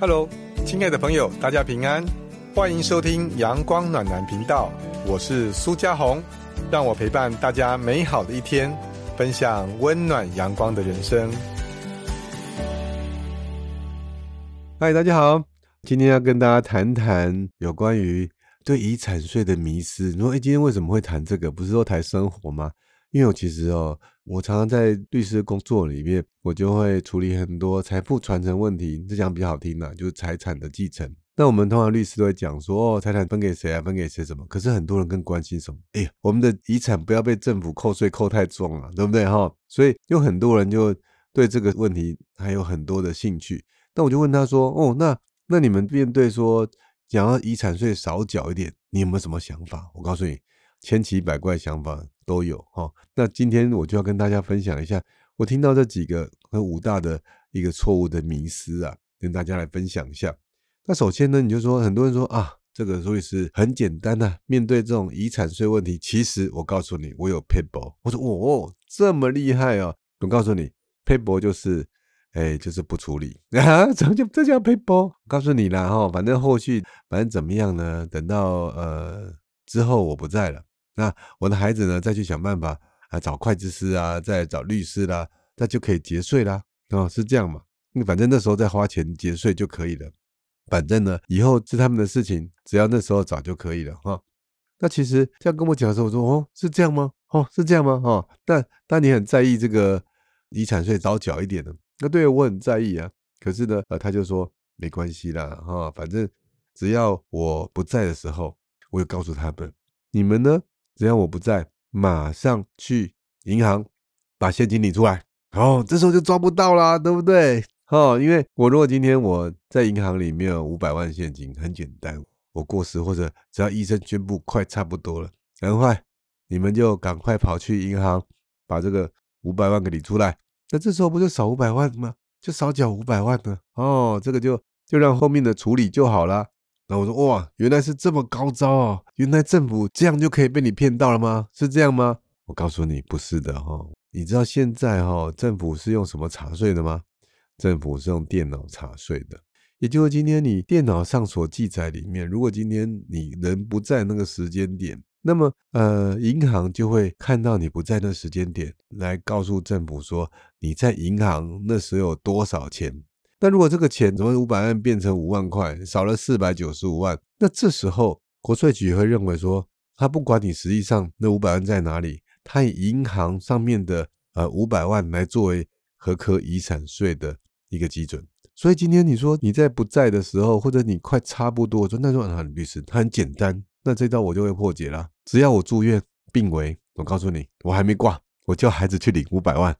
Hello，亲爱的朋友，大家平安，欢迎收听阳光暖男频道，我是苏家红，让我陪伴大家美好的一天，分享温暖阳光的人生。嗨，大家好，今天要跟大家谈谈有关于对遗产税的迷思。你说，哎，今天为什么会谈这个？不是说谈生活吗？因为我其实哦，我常常在律师工作里面，我就会处理很多财富传承问题。这讲比较好听的，就是财产的继承。那我们通常律师都会讲说，哦，财产分给谁啊？分给谁什么？可是很多人更关心什么？哎呀，我们的遗产不要被政府扣税扣太重了，对不对哈？所以有很多人就对这个问题还有很多的兴趣。那我就问他说，哦，那那你们面对说想要遗产税少缴一点，你有没有什么想法？我告诉你。千奇百怪想法都有哈，那今天我就要跟大家分享一下，我听到这几个和五大的一个错误的迷思啊，跟大家来分享一下。那首先呢，你就说很多人说啊，这个所以是很简单的，面对这种遗产税问题，其实我告诉你，我有 paper，我说哦这么厉害哦，我告诉你，paper 就是哎就是不处理啊，怎么就这叫 paper？告诉你了哈，反正后续反正怎么样呢？等到呃之后我不在了。那我的孩子呢，再去想办法啊，找会计师啊，再找律师啦，那就可以节税啦，哦，是这样嘛？你反正那时候再花钱节税就可以了，反正呢，以后是他们的事情，只要那时候找就可以了哈。那其实这样跟我讲的时候，我说哦，是这样吗？哦，是这样吗？哈，但但你很在意这个遗产税早缴一点的，那对我很在意啊。可是呢，呃，他就说没关系啦，哈，反正只要我不在的时候，我就告诉他们，你们呢？只要我不在，马上去银行把现金领出来。哦，这时候就抓不到啦，对不对？哦，因为我如果今天我在银行里面有五百万现金，很简单，我过世或者只要医生宣布快差不多了，赶快你们就赶快跑去银行把这个五百万给领出来。那这时候不就少五百万吗？就少缴五百万呢。哦，这个就就让后面的处理就好了。然后我说哇，原来是这么高招哦！原来政府这样就可以被你骗到了吗？是这样吗？我告诉你，不是的哈。你知道现在哈政府是用什么查税的吗？政府是用电脑查税的。也就是今天你电脑上所记载里面，如果今天你人不在那个时间点，那么呃银行就会看到你不在那时间点，来告诉政府说你在银行那时候有多少钱。那如果这个钱从五百万变成五万块，少了四百九十五万，那这时候国税局会认为说，他不管你实际上那五百万在哪里，他以银行上面的呃五百万来作为合科遗产税的一个基准。所以今天你说你在不在的时候，或者你快差不多，说那说啊律师，他很简单，那这招我就会破解了。只要我住院病危，我告诉你，我还没挂，我叫孩子去领五百万。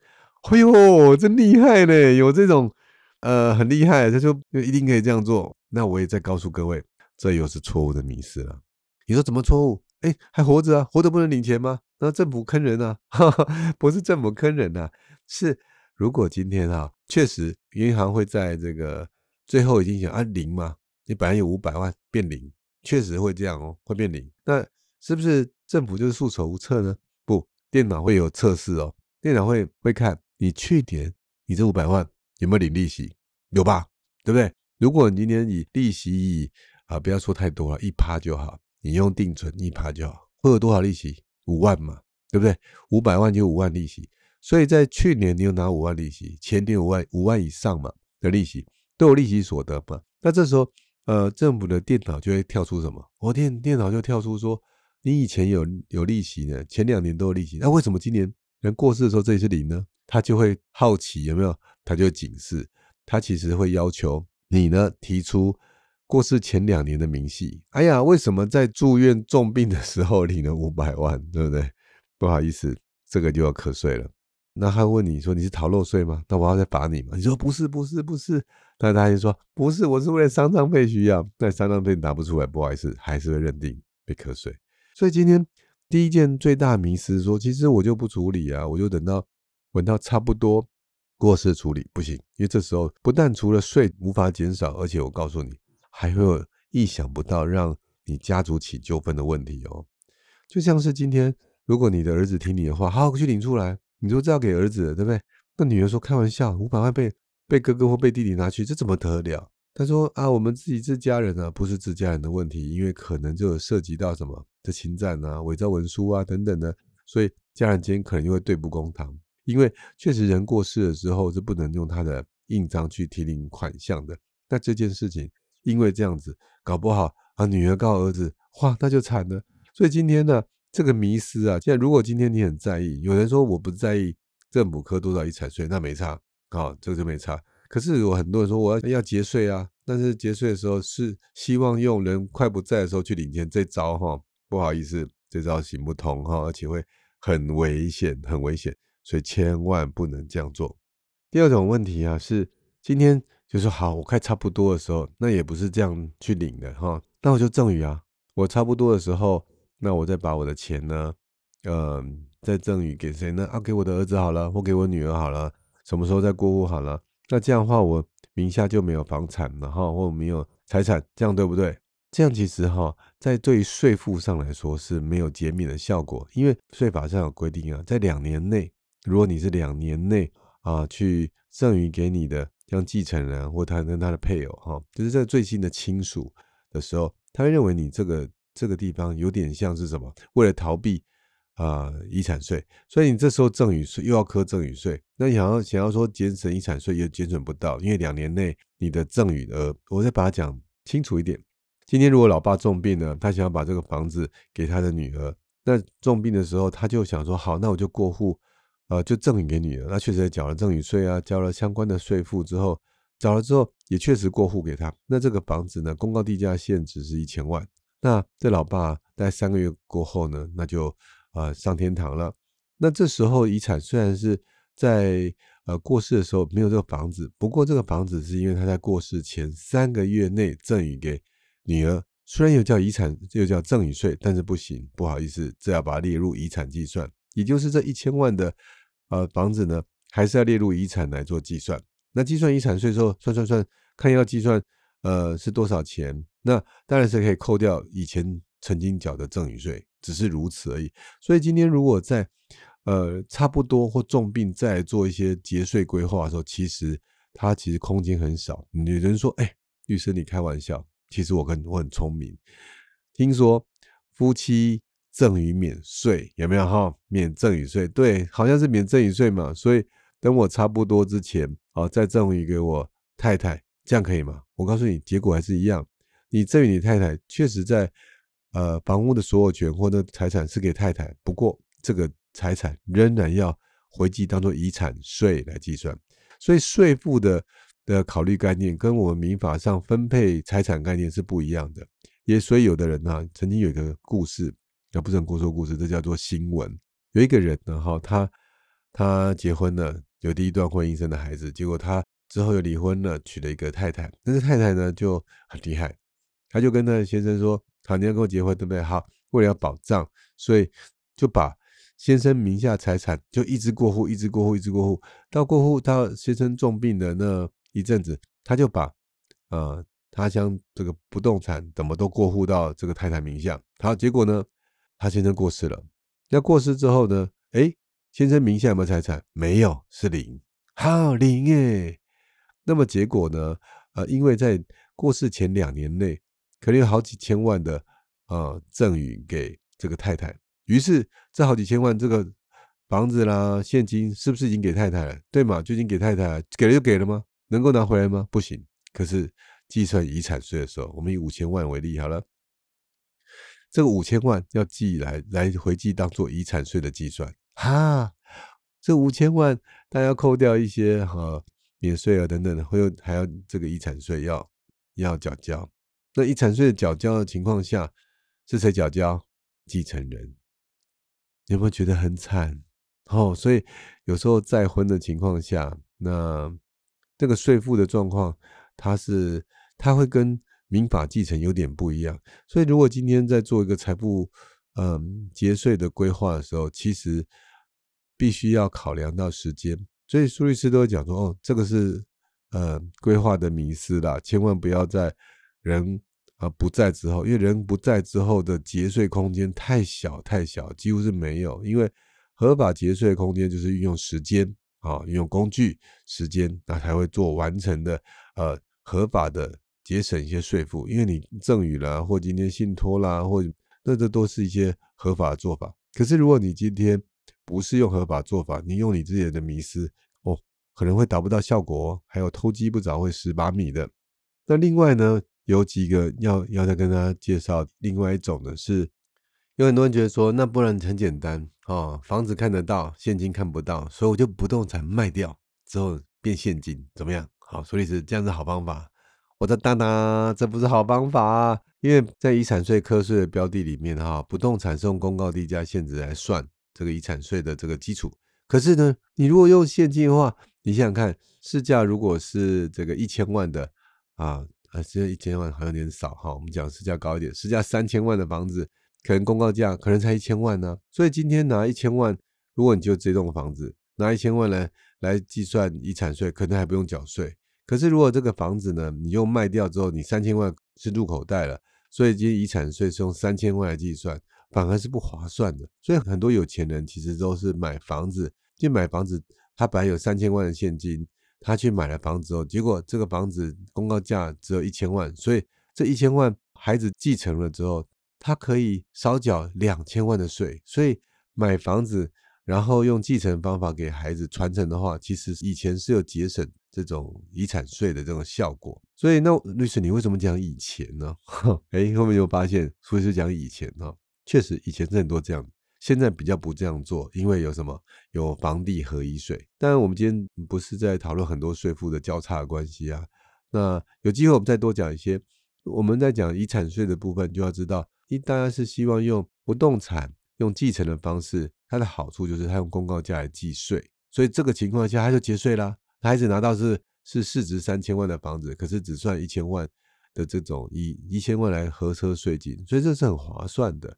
哎呦，真厉害呢，有这种。呃，很厉害，他就就一定可以这样做。那我也再告诉各位，这又是错误的迷思了。你说怎么错误？哎，还活着啊，活着不能领钱吗？那政府坑人啊？不是政府坑人啊，是如果今天啊，确实银行会在这个最后已经想啊零嘛，你本来有五百万变零，确实会这样哦，会变零。那是不是政府就是束手无策呢？不，电脑会有测试哦，电脑会会看你去年你这五百万。有没有领利息？有吧，对不对？如果你今天以利息以啊，不要说太多了，一趴就好。你用定存一趴就好，会有多少利息？五万嘛，对不对？五百万就五万利息。所以在去年你有拿五万利息，前年五万五万以上嘛的利息都有利息所得嘛。那这时候呃，政府的电脑就会跳出什么？我电电脑就跳出说，你以前有有利息呢，前两年都有利息，那为什么今年人过世的时候这里是零呢？他就会好奇有没有？他就警示，他其实会要求你呢提出过世前两年的明细。哎呀，为什么在住院重病的时候领了五百万，对不对？不好意思，这个就要课税了。那他问你说你是逃漏税吗？那我要再罚你吗？你说不是，不是，不是。那他就说不是，我是为了丧葬费需要。那丧葬费拿不出来，不好意思，还是会认定被课税。所以今天第一件最大迷思说，其实我就不处理啊，我就等到稳到差不多。过世处理不行，因为这时候不但除了税无法减少，而且我告诉你，还会有意想不到让你家族起纠纷的问题哦。就像是今天，如果你的儿子听你的话，好好去领出来，你说这要给儿子，对不对？那女儿说开玩笑，五百万被被哥哥或被弟弟拿去，这怎么得了？他说啊，我们自己自家人啊，不是自家人的问题，因为可能就有涉及到什么这侵占啊、伪造文书啊等等的，所以家人间可能就会对簿公堂。因为确实人过世的时候是不能用他的印章去提领款项的。那这件事情因为这样子，搞不好啊女儿告儿子，哇，那就惨了。所以今天呢，这个迷失啊，现在如果今天你很在意，有人说我不在意政府科多少遗产税，那没差，好，这个就没差。可是有很多人说我要要节税啊，但是节税的时候是希望用人快不在的时候去领钱，这招哈，不好意思，这招行不通哈，而且会很危险，很危险，所以千万不能这样做。第二种问题啊，是今天就说好，我快差不多的时候，那也不是这样去领的哈，那我就赠与啊，我差不多的时候。那我再把我的钱呢，嗯，再赠与给谁呢？啊，给我的儿子好了，或给我女儿好了，什么时候再过户好了？那这样的话，我名下就没有房产了哈，或没有财产，这样对不对？这样其实哈，在对于税负上来说是没有减免的效果，因为税法上有规定啊，在两年内，如果你是两年内啊去赠与给你的像继承人或他跟他的配偶哈，就是在最新的亲属的时候，他会认为你这个。这个地方有点像是什么？为了逃避啊遗产税，所以你这时候赠与税又要科赠与税。那想要想要说节省遗产税也节省不到，因为两年内你的赠与额，我再把它讲清楚一点。今天如果老爸重病了，他想要把这个房子给他的女儿，那重病的时候他就想说好，那我就过户，呃，就赠与给女儿。那确实也缴了赠与税啊，交了相关的税负之后，缴了之后也确实过户给他。那这个房子呢，公告地价限值是一千万。那这老爸在三个月过后呢，那就呃上天堂了。那这时候遗产虽然是在呃过世的时候没有这个房子，不过这个房子是因为他在过世前三个月内赠与给女儿，虽然又叫遗产又叫赠与税，但是不行，不好意思，这要把它列入遗产计算。也就是这一千万的呃房子呢，还是要列入遗产来做计算。那计算遗产税之后，算算算，看要计算呃是多少钱。那当然是可以扣掉以前曾经缴的赠与税，只是如此而已。所以今天如果在呃差不多或重病再做一些节税规划的时候，其实它其实空间很少。有人说：“哎，律师你开玩笑。”其实我跟我很聪明，听说夫妻赠与免税有没有哈？免赠与税，对，好像是免赠与税嘛。所以等我差不多之前，哦，再赠与给我太太，这样可以吗？我告诉你，结果还是一样。你赠与你太太，确实在呃房屋的所有权或者财产是给太太，不过这个财产仍然要回计当做遗产税来计算，所以税负的的考虑概念跟我们民法上分配财产概念是不一样的。也所以有的人呢，曾经有一个故事，啊不是很故说故事，这叫做新闻。有一个人呢，哈，他他结婚了，有第一段婚姻生的孩子，结果他之后又离婚了，娶了一个太太，但是太太呢就很厉害。他就跟他的先生说：“好，你要跟我结婚，对不对？好，为了要保障，所以就把先生名下财产就一直过户，一直过户，一直过户。到过户到先生重病的那一阵子，他就把呃他将这个不动产怎么都过户到这个太太名下。好，结果呢，他先生过世了。那过世之后呢，哎，先生名下有没有财产？没有，是零。好，零哎。那么结果呢？呃，因为在过世前两年内。可能有好几千万的呃赠与给这个太太，于是这好几千万这个房子啦、现金是不是已经给太太了？对嘛？就已经给太太了，给了就给了吗？能够拿回来吗？不行。可是计算遗产税的时候，我们以五千万为例好了，这个五千万要计来来回计当做遗产税的计算哈，这五千万大家扣掉一些哈免税啊等等的，会有还要这个遗产税要要缴交。那遗产税的缴交的情况下，是谁缴交？继承人。有没有觉得很惨？哦，所以有时候再婚的情况下，那这个税负的状况，它是它会跟民法继承有点不一样。所以如果今天在做一个财富嗯节税的规划的时候，其实必须要考量到时间。所以苏律师都会讲说，哦，这个是呃规划的迷失啦，千万不要在。人啊不在之后，因为人不在之后的节税空间太小太小，几乎是没有。因为合法节税空间就是运用时间啊，运用工具时间，那才会做完成的呃合法的节省一些税负，因为你赠与啦，或今天信托啦，或那这都是一些合法的做法。可是如果你今天不是用合法做法，你用你自己的迷思哦，可能会达不到效果，还有偷鸡不着会蚀把米的。那另外呢，有几个要要再跟大家介绍，另外一种呢是，有很多人觉得说，那不然很简单哦，房子看得到，现金看不到，所以我就不动产卖掉之后变现金，怎么样？好，所以是这样子好方法。我的当当，这不是好方法啊！因为在遗产税课税的标的里面，哈，不动产是用公告地价现值来算这个遗产税的这个基础。可是呢，你如果用现金的话，你想想看，市价如果是这个一千万的啊，啊，现在一千万好像有点少哈。我们讲市价高一点，市价三千万的房子，可能公告价可能才一千万呢。所以今天拿一千万，如果你就这栋房子拿一千万来来计算遗产税，可能还不用缴税。可是，如果这个房子呢，你又卖掉之后，你三千万是入口袋了，所以今天遗产税是用三千万来计算，反而是不划算的。所以很多有钱人其实都是买房子，就买房子，他本来有三千万的现金，他去买了房子后，结果这个房子公告价只有一千万，所以这一千万孩子继承了之后，他可以少缴两千万的税。所以买房子，然后用继承方法给孩子传承的话，其实以前是有节省。这种遗产税的这种效果，所以那律师，你为什么讲以前呢？哎，后面又发现，所以是讲以前哈，确实以前是很多这样，现在比较不这样做，因为有什么有房地合一税。当然，我们今天不是在讨论很多税负的交叉关系啊。那有机会我们再多讲一些。我们在讲遗产税的部分，就要知道，一大家是希望用不动产用继承的方式，它的好处就是它用公告价来计税，所以这个情况下它就节税啦。孩子拿到是是市值三千万的房子，可是只算一千万的这种以一千万来合车税金，所以这是很划算的。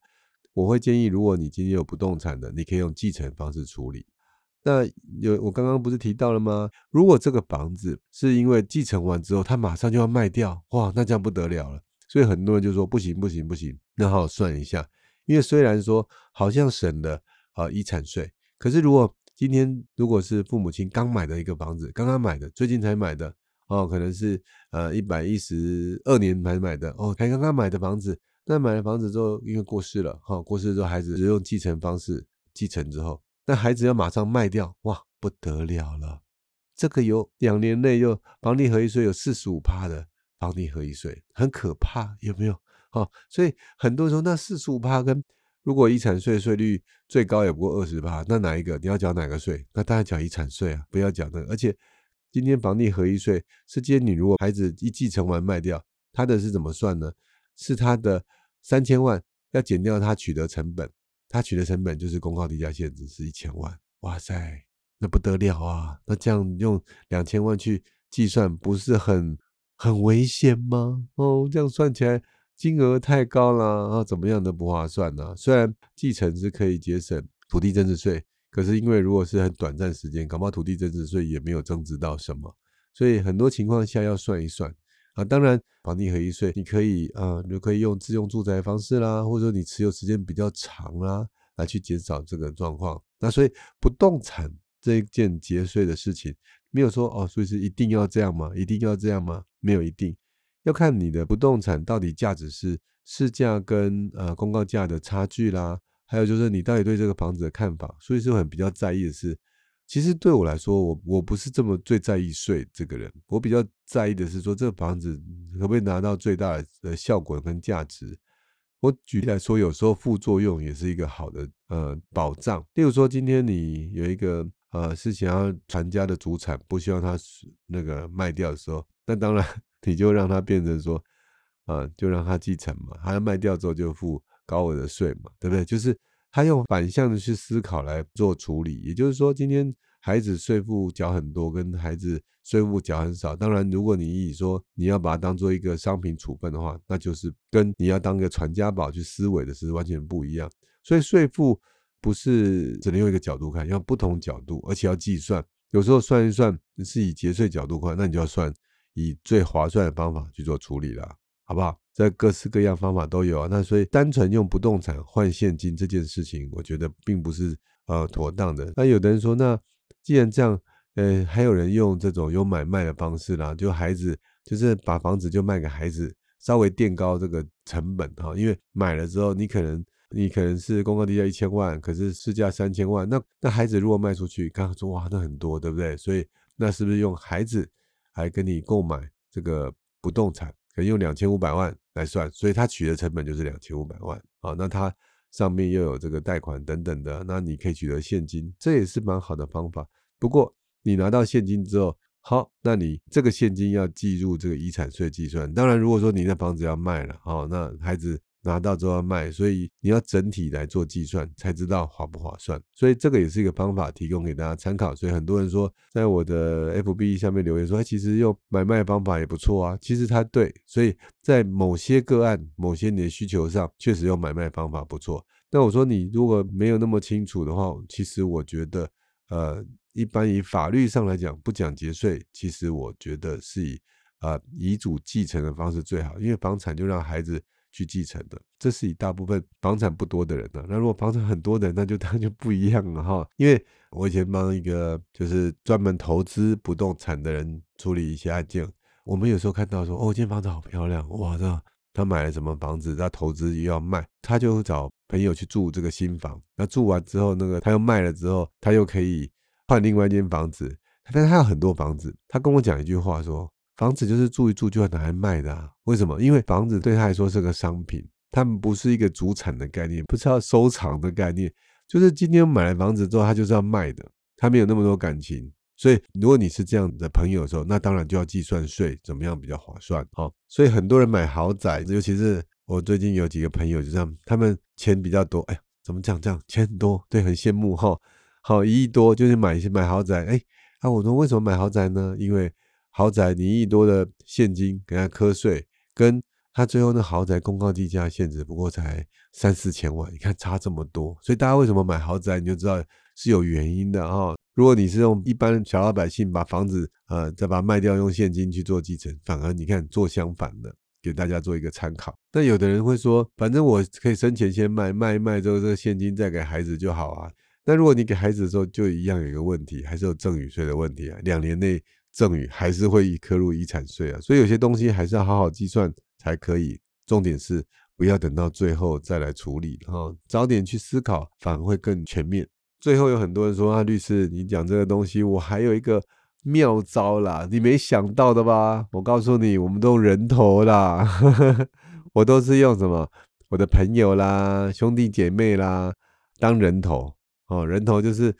我会建议，如果你今天有不动产的，你可以用继承方式处理。那有我刚刚不是提到了吗？如果这个房子是因为继承完之后，他马上就要卖掉，哇，那这样不得了了。所以很多人就说不行不行不行，那好好算一下，因为虽然说好像省了啊遗产税，可是如果今天如果是父母亲刚买的一个房子，刚刚买的，最近才买的哦，可能是呃一百一十二年才买的哦，才刚刚买的房子，那买了房子之后，因为过世了哈，过世之后孩子只用继承方式继承之后，那孩子要马上卖掉，哇，不得了了，这个有两年内又房地合一税有四十五趴的房地合一税，很可怕，有没有？哦，所以很多时候那四十五趴跟如果遗产税税率最高也不过二十八，那哪一个你要缴哪个税？那当然缴遗产税啊，不要缴那个。而且今天房地合一税是今天你如果孩子一继承完卖掉，他的是怎么算呢？是他的三千万要减掉他取得成本，他取得成本就是公告地价限制是一千万。哇塞，那不得了啊！那这样用两千万去计算，不是很很危险吗？哦，这样算起来。金额太高了啊，怎么样都不划算呢？虽然继承是可以节省土地增值税，可是因为如果是很短暂时间，搞不好土地增值税也没有增值到什么，所以很多情况下要算一算啊。当然，房地合一税你可以啊，你可以用自用住宅方式啦，或者说你持有时间比较长啦，来去减少这个状况。那所以不动产这一件节税的事情，没有说哦，所以是一定要这样吗？一定要这样吗？没有一定。要看你的不动产到底价值是市价跟呃公告价的差距啦，还有就是你到底对这个房子的看法。所以是很比较在意的是，其实对我来说，我我不是这么最在意税这个人，我比较在意的是说这个房子可不可以拿到最大的效果跟价值。我举例来说，有时候副作用也是一个好的呃保障。例如说，今天你有一个呃是想要传家的祖产，不希望它那个卖掉的时候，那当然。你就让他变成说，啊，就让他继承嘛，他要卖掉之后就付高额的税嘛，对不对？就是他用反向的去思考来做处理。也就是说，今天孩子税负缴很多，跟孩子税负缴很少。当然，如果你以说你要把它当做一个商品处分的话，那就是跟你要当个传家宝去思维的是完全不一样。所以税负不是只能用一个角度看，要不同角度，而且要计算。有时候算一算是以节税角度看，那你就要算。以最划算的方法去做处理了，好不好？这各式各样方法都有啊。那所以单纯用不动产换现金这件事情，我觉得并不是呃妥当的。那有的人说，那既然这样，呃，还有人用这种有买卖的方式啦，就孩子就是把房子就卖给孩子，稍微垫高这个成本哈，因为买了之后你可能。你可能是公告地价一千万，可是市价三千万，那那孩子如果卖出去，刚刚说哇，那很多，对不对？所以那是不是用孩子还跟你购买这个不动产，可以用两千五百万来算，所以他取的成本就是两千五百万啊。那他上面又有这个贷款等等的，那你可以取得现金，这也是蛮好的方法。不过你拿到现金之后，好，那你这个现金要计入这个遗产税计算。当然，如果说你那房子要卖了，哦，那孩子。拿到之后要卖，所以你要整体来做计算，才知道划不划算。所以这个也是一个方法，提供给大家参考。所以很多人说，在我的 FB 下面留言说，哎，其实用买卖方法也不错啊。其实它对，所以在某些个案、某些你的需求上，确实用买卖方法不错。那我说你如果没有那么清楚的话，其实我觉得，呃，一般以法律上来讲，不讲节税，其实我觉得是以啊遗嘱继承的方式最好，因为房产就让孩子。去继承的，这是以大部分房产不多的人呢。那如果房产很多的人，那就 当然就不一样了哈。因为我以前帮一个就是专门投资不动产的人处理一些案件，我们有时候看到说，哦，这间房子好漂亮，哇，这他买了什么房子，他投资又要卖，他就找朋友去住这个新房。那住完之后，那个他又卖了之后，他又可以换另外一间房子。但是他有很多房子，他跟我讲一句话说。房子就是住一住就要拿来卖的啊？为什么？因为房子对他来说是个商品，他们不是一个主产的概念，不是要收藏的概念。就是今天买了房子之后，他就是要卖的，他没有那么多感情。所以，如果你是这样的朋友的时候，那当然就要计算税，怎么样比较划算？好，所以很多人买豪宅，尤其是我最近有几个朋友就这样，他们钱比较多，哎呀，怎么讲这样？钱很多，对，很羡慕哈。好，一亿多就是买一些买豪宅，哎，那我说为什么买豪宅呢？因为豪宅你一亿多的现金给他瞌税，跟他最后那豪宅公告地价限制不过才三四千万，你看差这么多，所以大家为什么买豪宅，你就知道是有原因的哈。如果你是用一般小老百姓把房子呃再把它卖掉，用现金去做继承，反而你看做相反的，给大家做一个参考。那有的人会说，反正我可以生前先卖，卖一卖之后这个现金再给孩子就好啊。那如果你给孩子的时候，就一样有一个问题，还是有赠与税的问题啊，两年内。赠与还是会刻入遗产税啊，所以有些东西还是要好好计算才可以。重点是不要等到最后再来处理，哈，早点去思考反而会更全面。最后有很多人说啊，律师你讲这个东西，我还有一个妙招啦，你没想到的吧？我告诉你，我们都用人头啦，我都是用什么？我的朋友啦、兄弟姐妹啦当人头哦，人头就是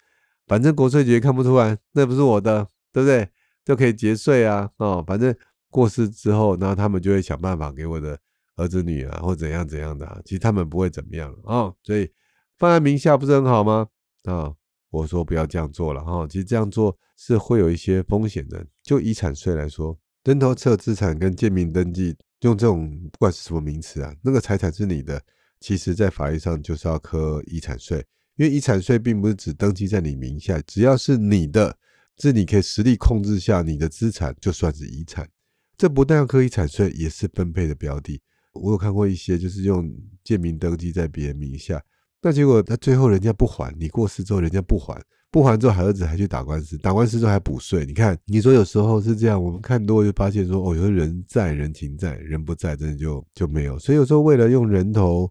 反正国税局看不出来，那不是我的，对不对？就可以节税啊，哦，反正过世之后，然后他们就会想办法给我的儿子女啊，或怎样怎样的，其实他们不会怎么样啊，所以放在名下不是很好吗？啊，我说不要这样做了哈，其实这样做是会有一些风险的。就遗产税来说，人头册资产跟建名登记用这种不管是什么名词啊，那个财产是你的，其实在法律上就是要科遗产税，因为遗产税并不是只登记在你名下，只要是你的。是你可以实力控制下你的资产，就算是遗产。这不但要科遗产税，也是分配的标的。我有看过一些，就是用建名登记在别人名下，那结果他最后人家不还，你过世之后人家不还，不还之后，儿子还去打官司，打官司之后还补税。你看，你说有时候是这样，我们看多就发现说，哦，有人在人情在，人不在，真的就就没有。所以有时候为了用人头。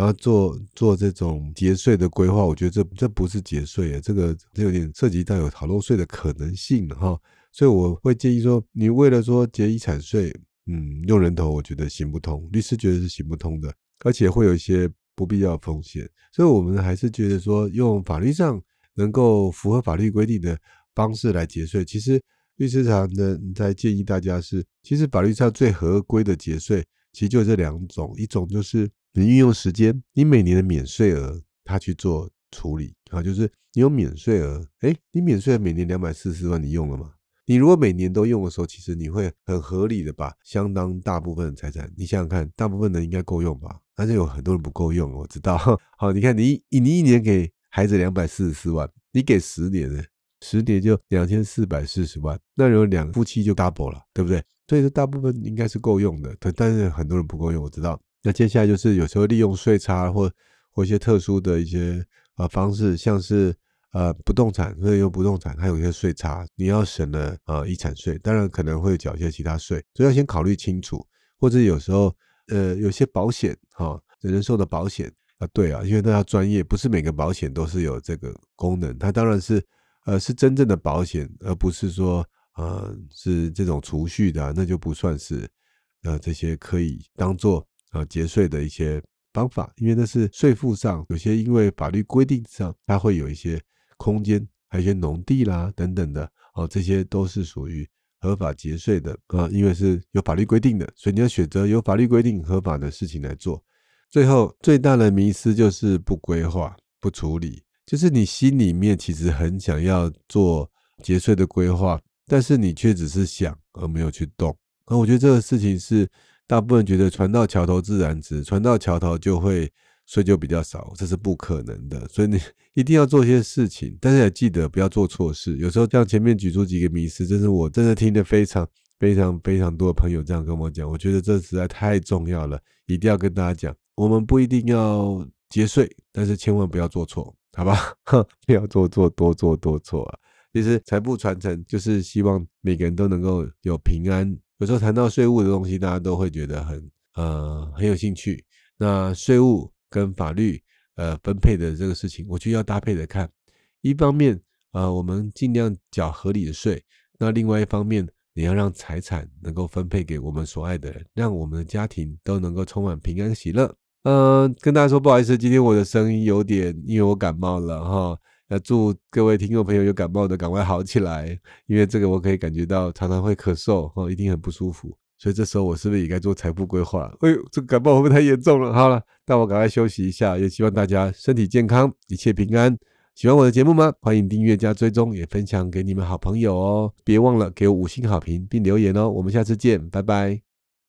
然后做做这种节税的规划，我觉得这这不是节税啊，这个这有点涉及到有逃漏税的可能性哈，所以我会建议说，你为了说节遗产税，嗯，用人头我觉得行不通，律师觉得是行不通的，而且会有一些不必要风险，所以我们还是觉得说，用法律上能够符合法律规定的方式来节税。其实律师常的在建议大家是，其实法律上最合规的节税，其实就这两种，一种就是。你运用时间，你每年的免税额，他去做处理啊，就是你有免税额，哎，你免税额每年两百四十万，你用了吗？你如果每年都用的时候，其实你会很合理的把相当大部分的财产，你想想看，大部分人应该够用吧？但是有很多人不够用，我知道。好，你看你你一年给孩子两百四十四万，你给十年呢，十年就两千四百四十万，那有两夫妻就 double 了，对不对？所以说大部分应该是够用的，但但是很多人不够用，我知道。那接下来就是有时候利用税差或或一些特殊的一些呃方式，像是呃不动产，所以用不动产，它有一些税差，你要省了呃遗产税，当然可能会缴一些其他税，所以要先考虑清楚。或者有时候呃有些保险哈，人寿的保险啊，对啊，因为大家专业，不是每个保险都是有这个功能，它当然是呃是真正的保险，而不是说呃是这种储蓄的，那就不算是呃这些可以当做呃节税的一些。方法，因为那是税负上有些，因为法律规定上，它会有一些空间，还有一些农地啦等等的，哦，这些都是属于合法节税的啊，因为是有法律规定的，所以你要选择有法律规定合法的事情来做。最后，最大的迷失就是不规划、不处理，就是你心里面其实很想要做节税的规划，但是你却只是想而没有去动。那我觉得这个事情是。大部分觉得船到桥头自然直，船到桥头就会税就比较少，这是不可能的。所以你 一定要做一些事情，但是也记得不要做错事。有时候像前面举出几个迷思，这是我真的听得非常非常非常多的朋友这样跟我讲，我觉得这实在太重要了，一定要跟大家讲。我们不一定要节税，但是千万不要做错，好吧？不要做做多做多错啊！其实财富传承就是希望每个人都能够有平安。有时候谈到税务的东西，大家都会觉得很呃很有兴趣。那税务跟法律呃分配的这个事情，我觉得要搭配着看。一方面呃我们尽量缴合理的税，那另外一方面你要让财产能够分配给我们所爱的人，让我们的家庭都能够充满平安喜乐。嗯，跟大家说不好意思，今天我的声音有点因为我感冒了哈。那祝各位听众朋友有感冒的赶快好起来，因为这个我可以感觉到常常会咳嗽哦，一定很不舒服。所以这时候我是不是也该做财富规划？哎呦，这个感冒会不会太严重了？好了，那我赶快休息一下，也希望大家身体健康，一切平安。喜欢我的节目吗？欢迎订阅加追踪，也分享给你们好朋友哦。别忘了给我五星好评并留言哦。我们下次见，拜拜。